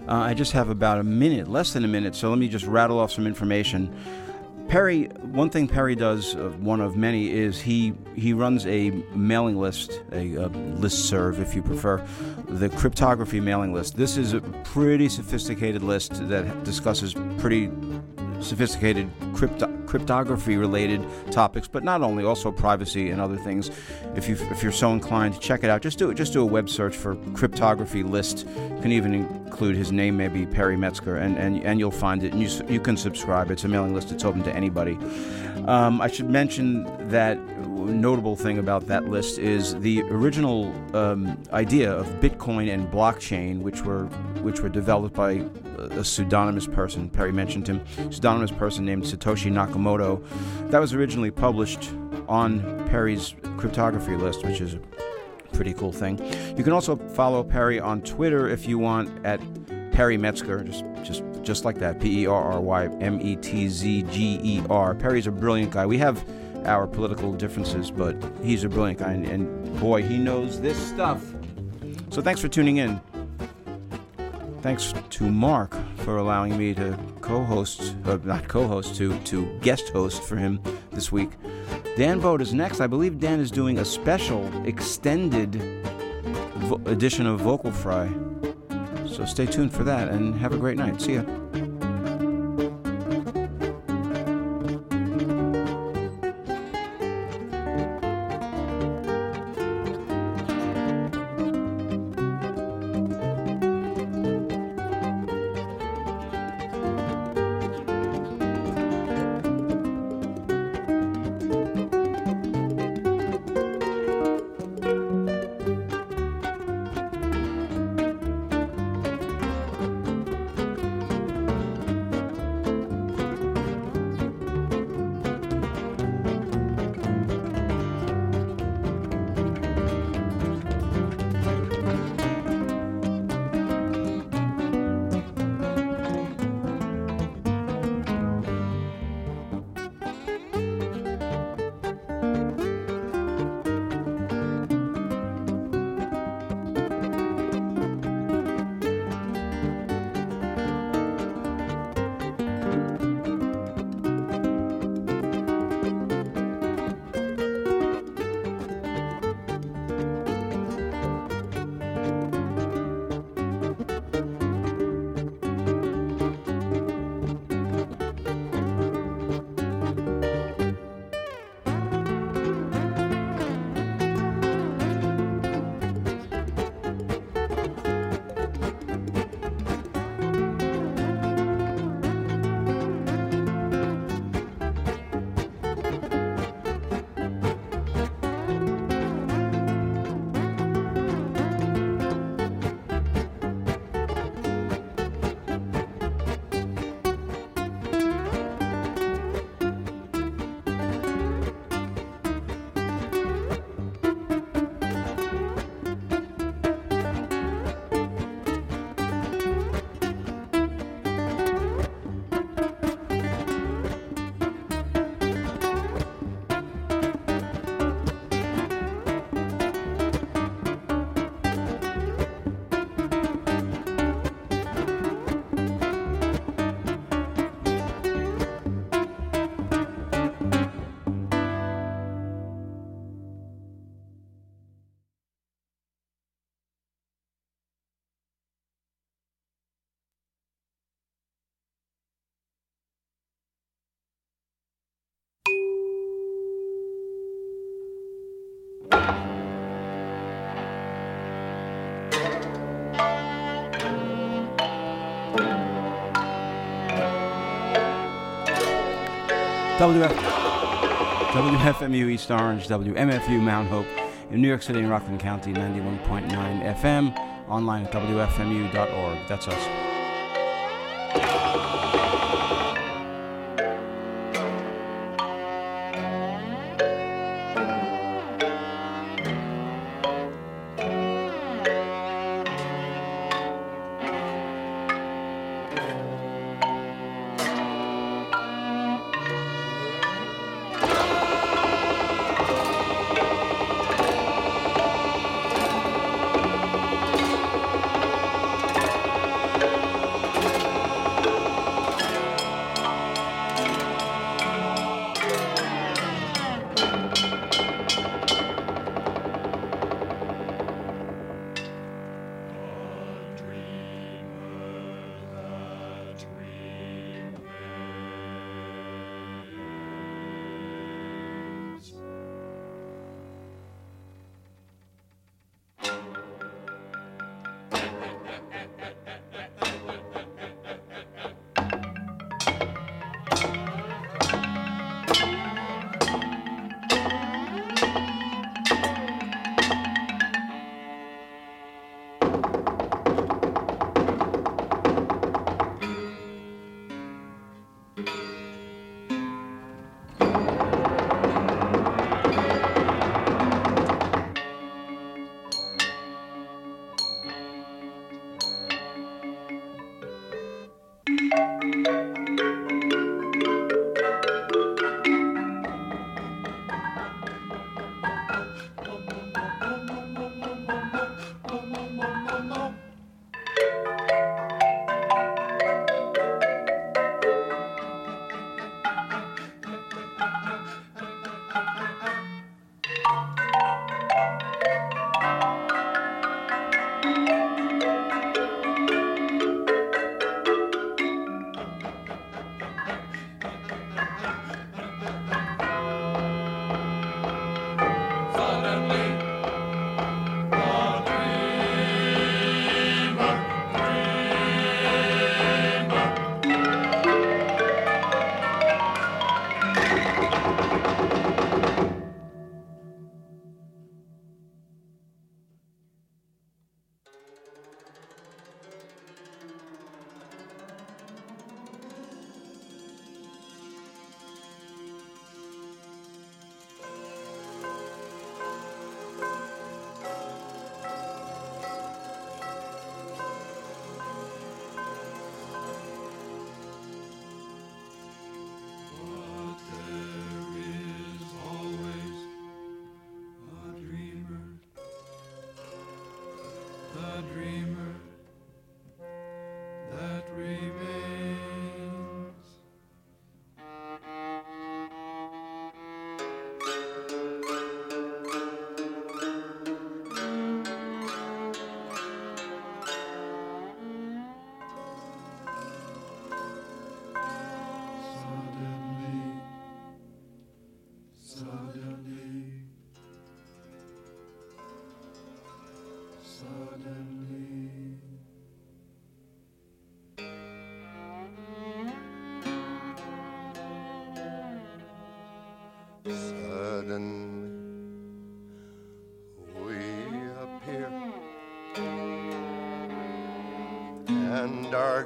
Uh, I just have about a minute, less than a minute, so let me just rattle off some information. Perry, one thing Perry does, uh, one of many, is he he runs a mailing list, a, a list serve, if you prefer, the cryptography mailing list. This is a pretty sophisticated list that discusses pretty sophisticated crypto- cryptography related topics, but not only, also privacy and other things. If you if you're so inclined check it out, just do it. Just do a web search for cryptography list. You can even include his name, maybe Perry Metzger, and and, and you'll find it. And you you can subscribe. It's a mailing list. It's open to anybody. Um, I should mention that notable thing about that list is the original um, idea of Bitcoin and blockchain, which were which were developed by a pseudonymous person. Perry mentioned him, pseudonymous person named Satoshi Nakamoto. That was originally published on Perry's cryptography list, which is a pretty cool thing. You can also follow Perry on Twitter if you want at Perry Metzger, just just just like that, P E R R Y M E T Z G E R. Perry's a brilliant guy. We have our political differences, but he's a brilliant guy, and, and boy, he knows this stuff. So thanks for tuning in. Thanks to Mark for allowing me to co-host, uh, not co-host, to to guest host for him this week. Dan Vogt is next. I believe Dan is doing a special extended vo- edition of Vocal Fry. So stay tuned for that and have a great night. See ya. WF, WFMU East Orange, WMFU Mount Hope in New York City and Rockland County, 91.9 FM, online at WFMU.org. That's us.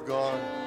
Gone